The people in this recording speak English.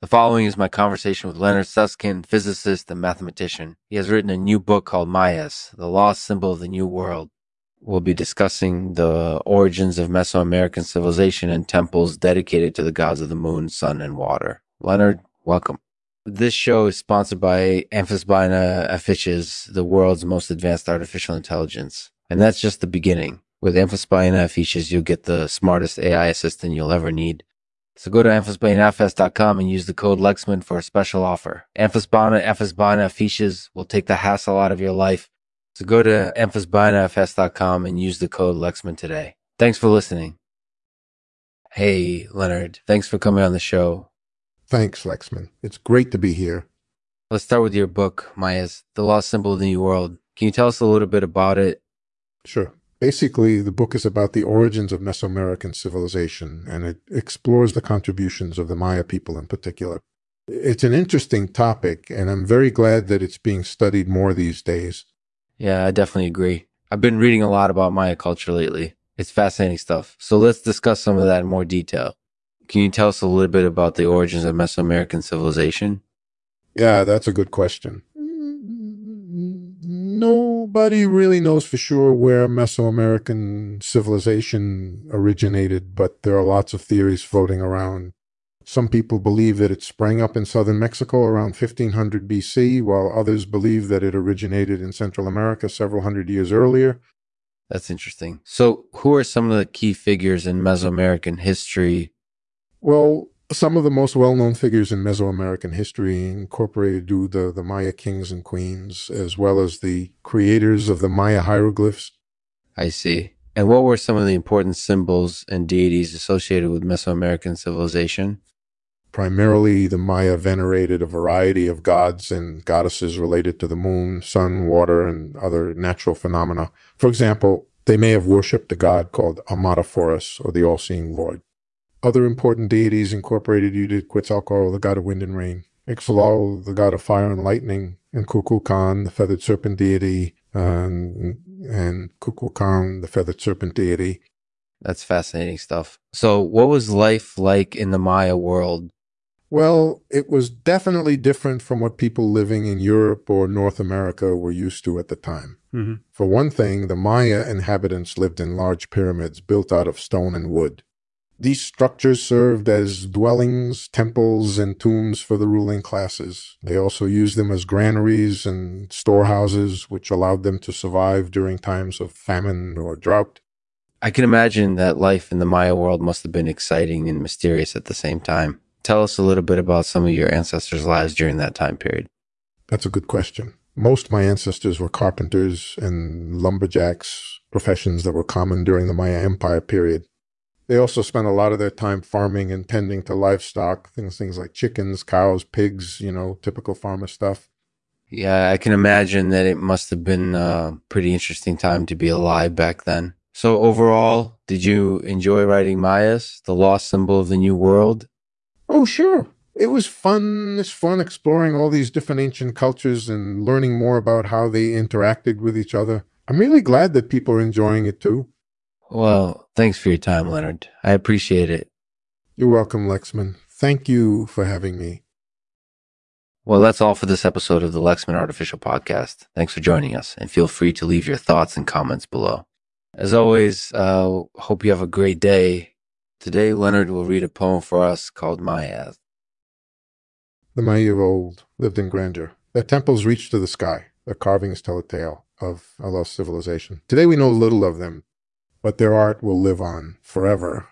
The following is my conversation with Leonard Susskind, physicist and mathematician. He has written a new book called Mayas, the lost symbol of the new world. We'll be discussing the origins of Mesoamerican civilization and temples dedicated to the gods of the moon, sun, and water. Leonard, welcome. This show is sponsored by Amphisbaena Afiches, the world's most advanced artificial intelligence. And that's just the beginning. With Amphisbaena Afiches, you'll get the smartest AI assistant you'll ever need. So go to amphisbaenafs.com and use the code Lexman for a special offer. Amphisbaena, Amphisbaena Afiches will take the hassle out of your life. So go to amphisbaenafs.com and use the code Lexman today. Thanks for listening. Hey, Leonard, thanks for coming on the show. Thanks, Lexman. It's great to be here. Let's start with your book, Mayas, The Lost Symbol of the New World. Can you tell us a little bit about it? Sure. Basically, the book is about the origins of Mesoamerican civilization, and it explores the contributions of the Maya people in particular. It's an interesting topic, and I'm very glad that it's being studied more these days. Yeah, I definitely agree. I've been reading a lot about Maya culture lately. It's fascinating stuff. So let's discuss some of that in more detail. Can you tell us a little bit about the origins of Mesoamerican civilization? Yeah, that's a good question. Nobody really knows for sure where Mesoamerican civilization originated, but there are lots of theories floating around. Some people believe that it sprang up in southern Mexico around 1500 BC, while others believe that it originated in Central America several hundred years earlier. That's interesting. So, who are some of the key figures in Mesoamerican history? Well, some of the most well-known figures in Mesoamerican history incorporated do the, the Maya kings and queens, as well as the creators of the Maya hieroglyphs. I see. And what were some of the important symbols and deities associated with Mesoamerican civilization? Primarily, the Maya venerated a variety of gods and goddesses related to the moon, sun, water, and other natural phenomena. For example, they may have worshipped a god called Amataforos, or the all-seeing Lord. Other important deities incorporated Quetzalcoatl, the god of wind and rain, Ixtlal, the god of fire and lightning, and Kukulkan, the feathered serpent deity, and, and Kukulkan, the feathered serpent deity. That's fascinating stuff. So, what was life like in the Maya world? Well, it was definitely different from what people living in Europe or North America were used to at the time. Mm-hmm. For one thing, the Maya inhabitants lived in large pyramids built out of stone and wood. These structures served as dwellings, temples, and tombs for the ruling classes. They also used them as granaries and storehouses, which allowed them to survive during times of famine or drought. I can imagine that life in the Maya world must have been exciting and mysterious at the same time. Tell us a little bit about some of your ancestors' lives during that time period. That's a good question. Most of my ancestors were carpenters and lumberjacks, professions that were common during the Maya Empire period. They also spend a lot of their time farming and tending to livestock, things things like chickens, cows, pigs, you know, typical farmer stuff. Yeah, I can imagine that it must have been a pretty interesting time to be alive back then. So overall, did you enjoy writing Mayas, the lost symbol of the new world? Oh, sure. It was fun. It's fun exploring all these different ancient cultures and learning more about how they interacted with each other. I'm really glad that people are enjoying it too. Well, thanks for your time, Leonard. I appreciate it. You're welcome, Lexman. Thank you for having me. Well, that's all for this episode of the Lexman Artificial Podcast. Thanks for joining us, and feel free to leave your thoughts and comments below. As always, uh, hope you have a great day. Today, Leonard will read a poem for us called Mayas. The Maya of old lived in grandeur. Their temples reached to the sky. Their carvings tell a tale of a lost civilization. Today we know little of them, but their art will live on forever